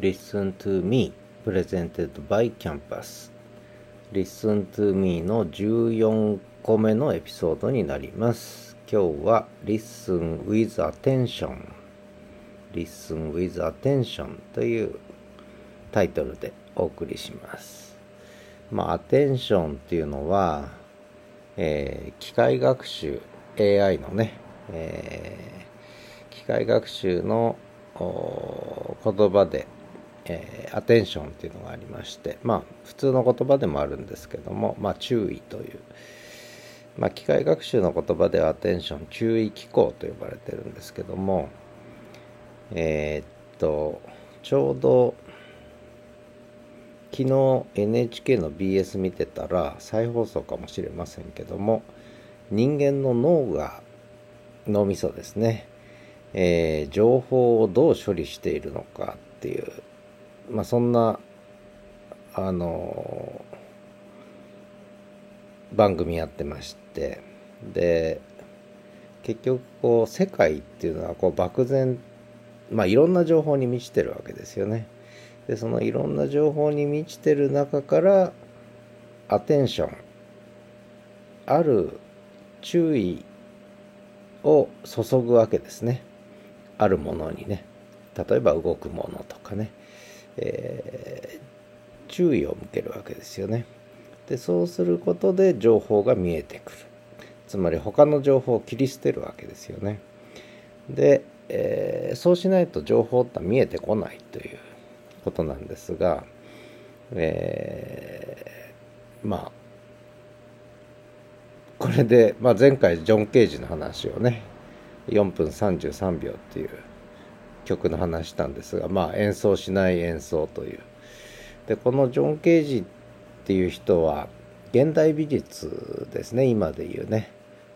Listen to Me Presented by Campus Listen to Me の14個目のエピソードになります今日は Listen with Attention Listen with Attention というタイトルでお送りしますまあアテンションっていうのは、えー、機械学習 AI のね、えー、機械学習の言葉で、えー、アテンションっていうのがありましてまあ普通の言葉でもあるんですけども、まあ、注意という、まあ、機械学習の言葉ではアテンション注意機構と呼ばれてるんですけどもえー、っとちょうど昨日 NHK の BS 見てたら再放送かもしれませんけども人間の脳が脳みそですねえー、情報をどう処理しているのかっていう、まあ、そんなあの番組やってましてで結局こう世界っていうのはこう漠然まあいろんな情報に満ちてるわけですよね。でそのいろんな情報に満ちてる中からアテンションある注意を注ぐわけですね。あるものにね例えば動くものとかね、えー、注意を向けるわけですよね。でそうすることで情報が見えてくるつまり他の情報を切り捨てるわけですよね。で、えー、そうしないと情報って見えてこないということなんですが、えー、まあこれで、まあ、前回ジョン・ケージの話をね4分33秒っていう曲の話したんですがまあ演奏しない演奏という。でこのジョン・ケージっていう人は現代美術ですね今で言うね。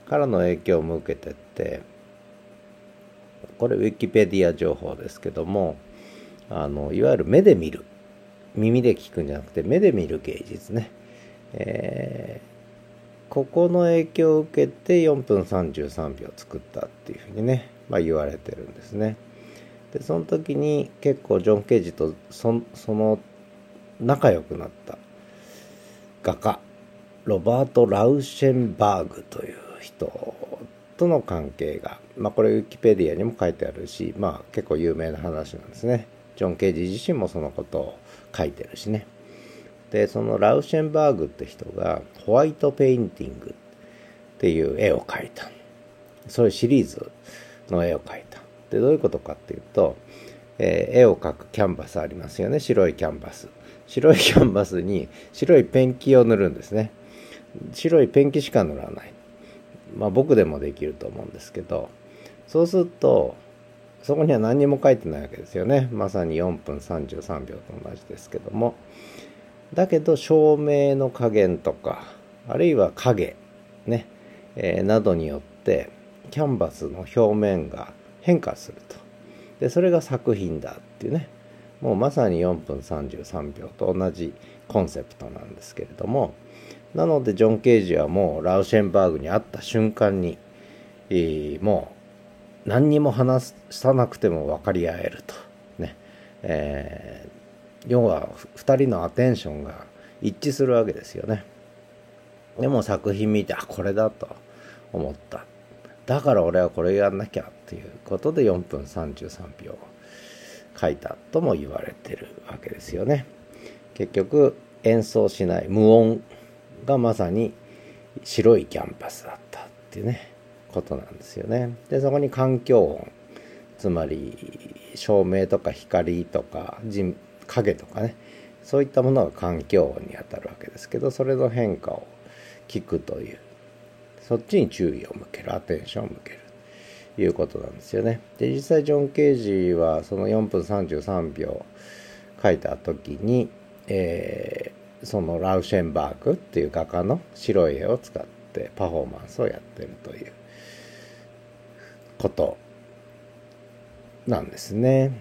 からの影響も受けてってこれウィキペディア情報ですけどもあのいわゆる目で見る。耳で聞くんじゃなくて目で見る芸術ね、えーここの影響を受けて4分33秒作ったっていうふうにね、まあ、言われてるんですね。でその時に結構ジョン・ケージとその仲良くなった画家ロバート・ラウシェンバーグという人との関係が、まあ、これウィキペディアにも書いてあるし、まあ、結構有名な話なんですね。ジョン・ケージ自身もそのことを書いてるしね。でそのラウシェンバーグって人がホワイトペインティングっていう絵を描いたそういうシリーズの絵を描いたでどういうことかっていうと、えー、絵を描くキャンバスありますよね。白いキャンバス。白いキャンバスに白いペンキを塗るんですね。白いペンキしか塗らない。まあ僕でもできると思うんですけどそうするとそこには何にも書いてないわけですよね。まさに4分33秒と同じですけども。だけど照明の加減とかあるいは影ね、えー、などによってキャンバスの表面が変化すると。でそれが作品だっていうね。もうまさに4分33秒と同じコンセプトなんですけれども。なのでジョン・ケージはもうラウシェンバーグに会った瞬間に、えー、もう何にも話さなくても分かり合えると。ね、え要は2人のアテンションが一致するわけですよね。でも作品見てあこれだと思った。だから俺はこれやんなきゃっていうことで4分33秒書いたとも言われてるわけですよね。結局演奏しない無音がまさに白いキャンパスだったっていうねことなんですよね。でそこに環境音つまり照明とか光とか影とかねそういったものが環境音にあたるわけですけどそれの変化を聞くというそっちに注意を向けるアテンションを向けるということなんですよね。で実際ジョン・ケージはその4分33秒書いた時に、えー、そのラウシェンバーグっていう画家の白い絵を使ってパフォーマンスをやってるということなんですね。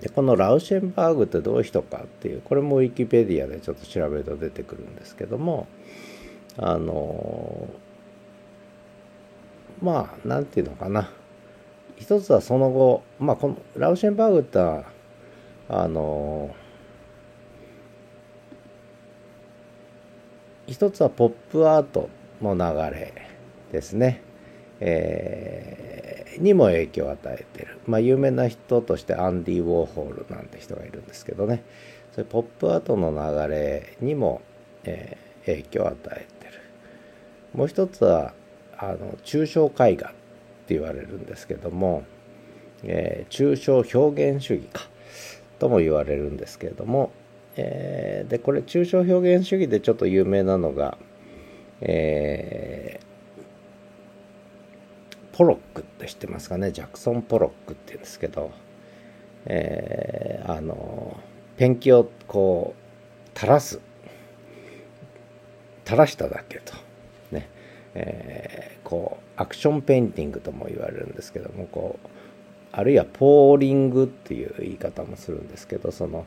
でこのラウシェンバーグってどういう人かっていうこれもウィキペディアでちょっと調べると出てくるんですけどもあのまあなんていうのかな。一つはその後まあこのラウシェンバーグってはあの一つはポップアートの流れですね、えー、にも影響を与えてる、まあ、有名な人としてアンディ・ウォーホールなんて人がいるんですけどね。それポップアートの流れにも、えー、影響を与えてもう一つはあの抽象絵画って言われるんですけども、えー、抽象表現主義かとも言われるんですけれども、えー、でこれ抽象表現主義でちょっと有名なのが、えー、ポロックって知ってますかね？ジャクソン・ポロックって言うんですけど、えー、あのペンキをこう垂らす垂らしただけと、えー、こうアクションペインティングとも言われるんですけどもこうあるいはポーリングっていう言い方もするんですけどその、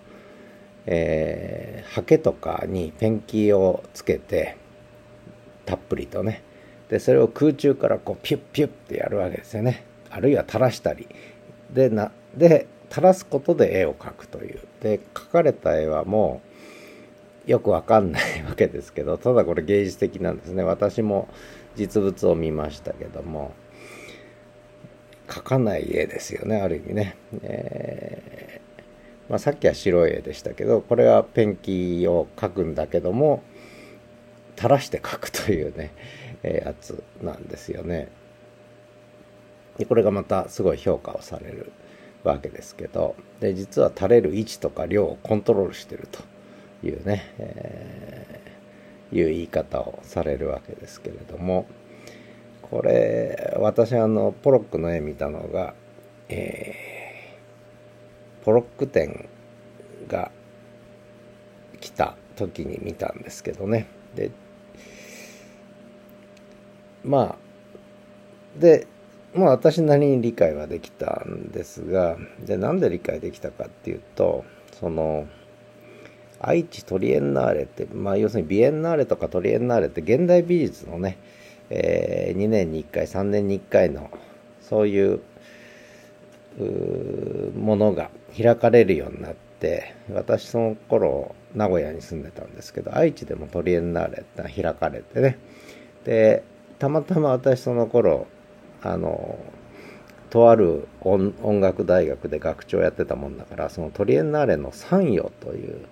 えー、ハケとかにペンキをつけてたっぷりとね。でそれを空中からこうピュッピュッってやるわけですよね。あるいは垂らしたり。でなで垂らすことで絵を描くという。で描かれた絵はもうよくわかんないわけですけどただこれ芸術的なんですね。私も実物を見ましたけども描かない絵ですよねある意味ね、えー、まあ、さっきは白い絵でしたけどこれはペンキを描くんだけども垂らして描くというね、え、やつなんですよね。でこれがまたすごい評価をされるわけですけどで実は垂れる位置とか量をコントロールしてると。いうね、えー、いう言い方をされるわけですけれどもこれ私あのポロックの絵見たのが、えー、ポロック展が来た時に見たんですけどね。でまあでまあ私なりに理解はできたんですがでなんで理解できたかっていうとその愛知トリエンナーレって、まあ、要するにビエンナーレとかトリエンナーレって現代美術のねえー、2年に1回3年に1回のそういうものが開かれるようになって私その頃名古屋に住んでたんですけど愛知でもトリエンナーレって開かれてね。でたまたま私その頃あのとある音楽大学で学長やってたもんだからそのトリエンナーレの参与という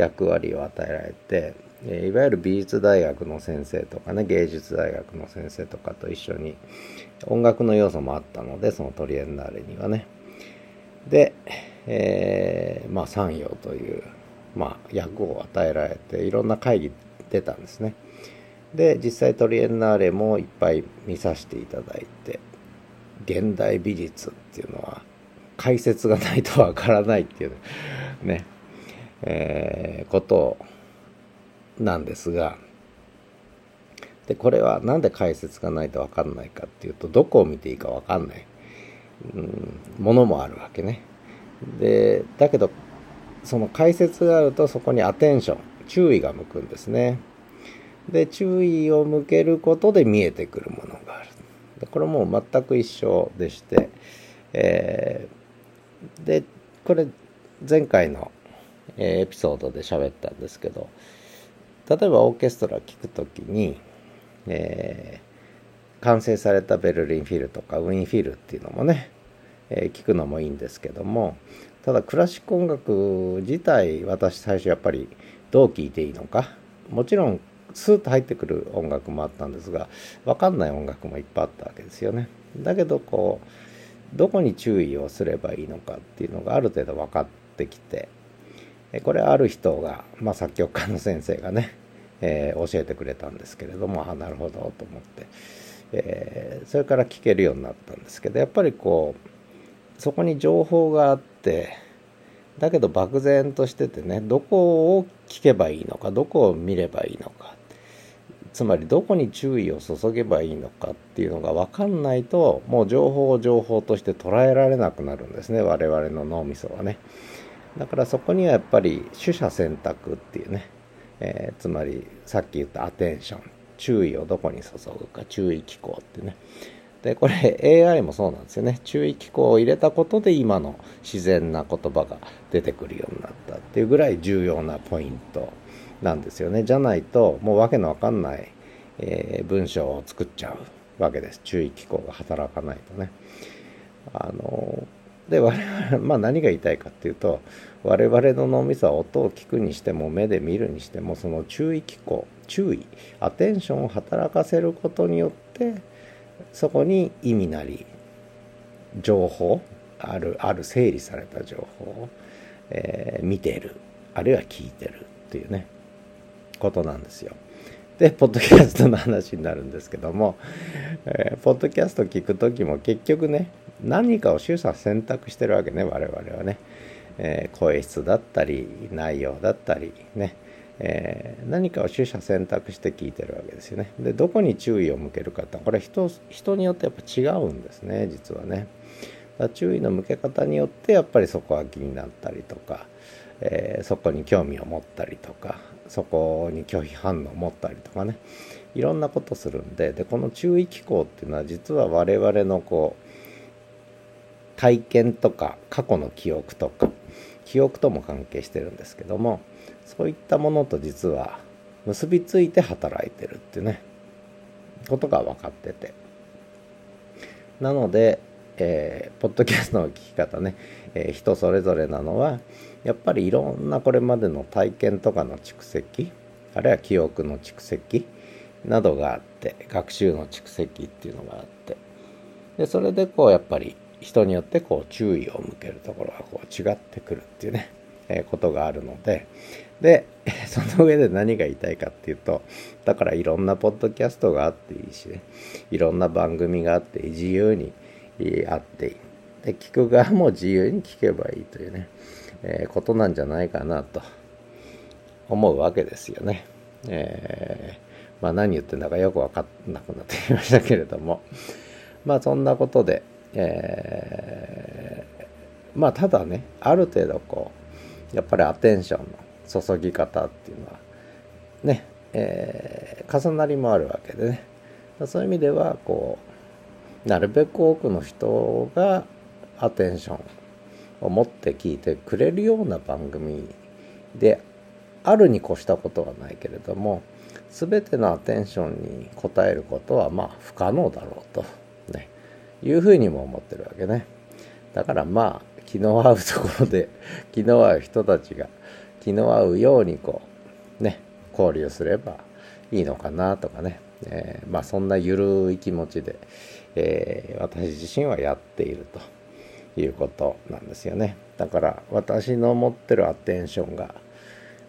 役割を与えられてえいわゆる美術大学の先生とかね芸術大学の先生とかと一緒に音楽の要素もあったのでそのトリエンナーレにはね。で、えー、まあ三陽という、まあ、役を与えられていろんな会議出たんですね。で実際トリエンナーレもいっぱい見させていただいて現代美術っていうのは解説がないとわからないっていうね、えー、ことなんですがでこれは何で解説がないと分かんないかっていうとどこを見ていいか分かんない、うん、ものもあるわけね。でだけどその解説があるとそこにアテンション注意が向くんですね。で注意を向けることで見えてくるものがある。でこれも全く一緒でして、えー、でこれ前回のエピソードで喋ったんですけど例えばオーケストラ聴くときに、えー、完成されたベルリンフィルとかウィンフィルっていうのもね、えー、聞くのもいいんですけどもただクラシック音楽自体私最初やっぱりどう聴いていいのかもちろんスーッと入ってくる音楽もあったんですが分かんない音楽もいっぱいあったわけですよね。だけどこうどこに注意をすればいいのかっていうのがある程度分かってきてこれはある人が、まあ、作曲家の先生がねえー、教えてくれたんですけれどもあなるほどと思って、えー、それから聞けるようになったんですけどやっぱりこうそこに情報があってだけど漠然としててねどこを聞けばいいのかどこを見ればいいのかつまりどこに注意を注げばいいのかっていうのが分かんないともう情報を情報として捉えられなくなるんですね我々の脳みそはね。だからそこにはやっぱり取捨選択っていうね。えー、つまりさっき言ったアテンション。注意をどこに注ぐか。注意機構ってね。でこれ AI もそうなんですよね。注意機構を入れたことで今の自然な言葉が出てくるようになったっていうぐらい重要なポイントなんですよね。じゃないともうわけのわかんない、えー、文章を作っちゃうわけです。注意機構が働かないとね。あので我々 まあ何が言いたいかっていうと我々の脳みそは音を聞くにしても目で見るにしてもその注意機構注意アテンションを働かせることによってそこに意味なり情報あるある整理された情報を、えー、見てるあるいは聞いてるっていうねことなんですよ。でポッドキャストの話になるんですけども、えー、ポッドキャスト聞く時も結局ね何かを取捨選択してるわけね我々はね、えー、声質だったり内容だったりねえー、何かを取捨選択して聞いてるわけですよね。でどこに注意を向けるかってこれ人人によってやっぱ違うんですね実はね。だ注意の向け方によってやっぱりそこは気になったりとか、えー、そこに興味を持ったりとかそこに拒否反応を持ったりとかね。いろんなことするんででこの注意機構っていうのは実は我々のこう体験とか過去の記憶とか記憶とも関係してるんですけどもそういったものと実は結びついて働いてるっていうねことが分かってて。なので、えー、ポッドキャストの聞き方ね、えー、人それぞれなのはやっぱりいろんなこれまでの体験とかの蓄積あるいは記憶の蓄積などがあって学習の蓄積っていうのがあって。でそれでこうやっぱり人によってこう注意を向けるところがこう違ってくるっていうね、えー、ことがあるので。で、その上で何が言いたいかっていうと、だからいろんなポッドキャストがあっていいしね、いろんな番組があって自由にあっていい。で、聞く側も自由に聞けばいいというね、えー、ことなんじゃないかなと思うわけですよね。えー、まあ何言ってんだかよくわかんなくなってきましたけれども、まあそんなことで、えー、まあただね、ある程度こう、やっぱりアテンションの注ぎ方っていうのはね、えー、重なりもあるわけでねそういう意味ではこうなるべく多くの人がアテンションを持って聞いてくれるような番組であるに越したことはないけれども全てのアテンションに応えることはまあ不可能だろうと、ね、いうふうにも思ってるわけね。だからまあ気の合うところで 気の合う人たちが気の合うようにこうね交流すればいいのかなとかね、えー、まあそんなゆるい気持ちで、えー、私自身はやっているということなんですよね。だから私の持ってるアテンションが、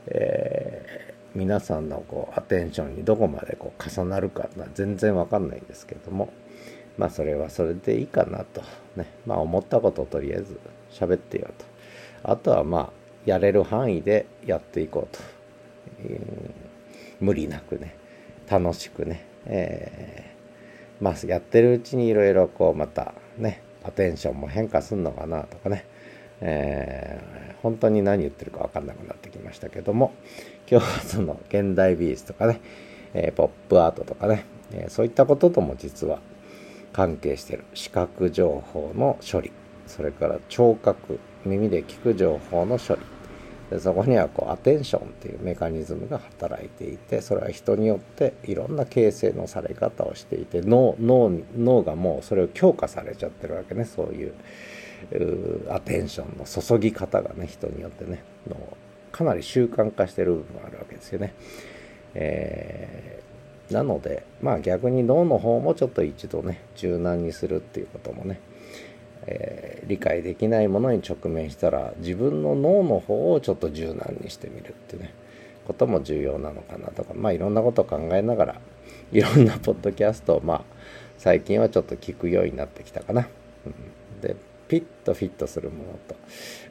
えー、皆さんのこうアテンションにどこまでこう重なるかは全然わかんないんですけどもまあそれはそれでいいかなとね。まあ思ったことをとりあえず喋ってよと。あとはまあやれる範囲でやっていこうと、えー、無理なくね。楽しくね、えー、まあやってるうちにいろいろこうまたねアテンションも変化すんのかなとかね、えー、本当に何言ってるか分かんなくなってきましたけども今日はその現代美術とかね、えー、ポップアートとかね、えー、そういったこととも実は関係してる視覚情報の処理。それから聴覚耳で聞く情報の処理。でそこにはこうアテンションっていうメカニズムが働いていてそれは人によっていろんな形成のされ方をしていて脳脳脳がもうそれを強化されちゃってるわけねそういうアテンションの注ぎ方がね人によってねのかなり習慣化してる部分があるわけですよね。えー、なのでまあ逆に脳の方もちょっと一度ね柔軟にするっていうこともねえー、理解できないものに直面したら自分の脳の方をちょっと柔軟にしてみるってねことも重要なのかなとかまあいろんなことを考えながら いろんなポッドキャストをまあ最近はちょっと聞くようになってきたかな。うん、でピッとフィットするものと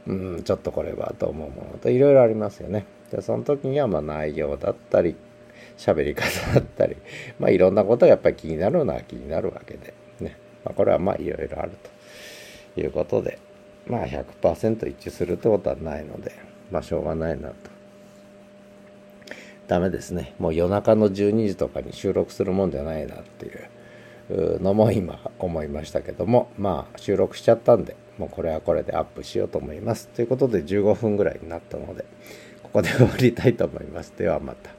うんちょっとこれはと思うものといろいろありますよね。でその時にはまあ内容だったり喋り方だったりまあいろんなことがやっぱり気になるのは気になるわけでね、まあ、これはまあいろいろあると。いうことで、まあ100%一致するってことはないので、まあしょうがないなと。ダメですね。もう夜中の12時とかに収録するもんじゃないなっていう、のも今思いましたけどもまあ収録しちゃったんでもうこれはこれでアップしようと思いますということで15分ぐらいになったのでここで終わりたいと思いますではまた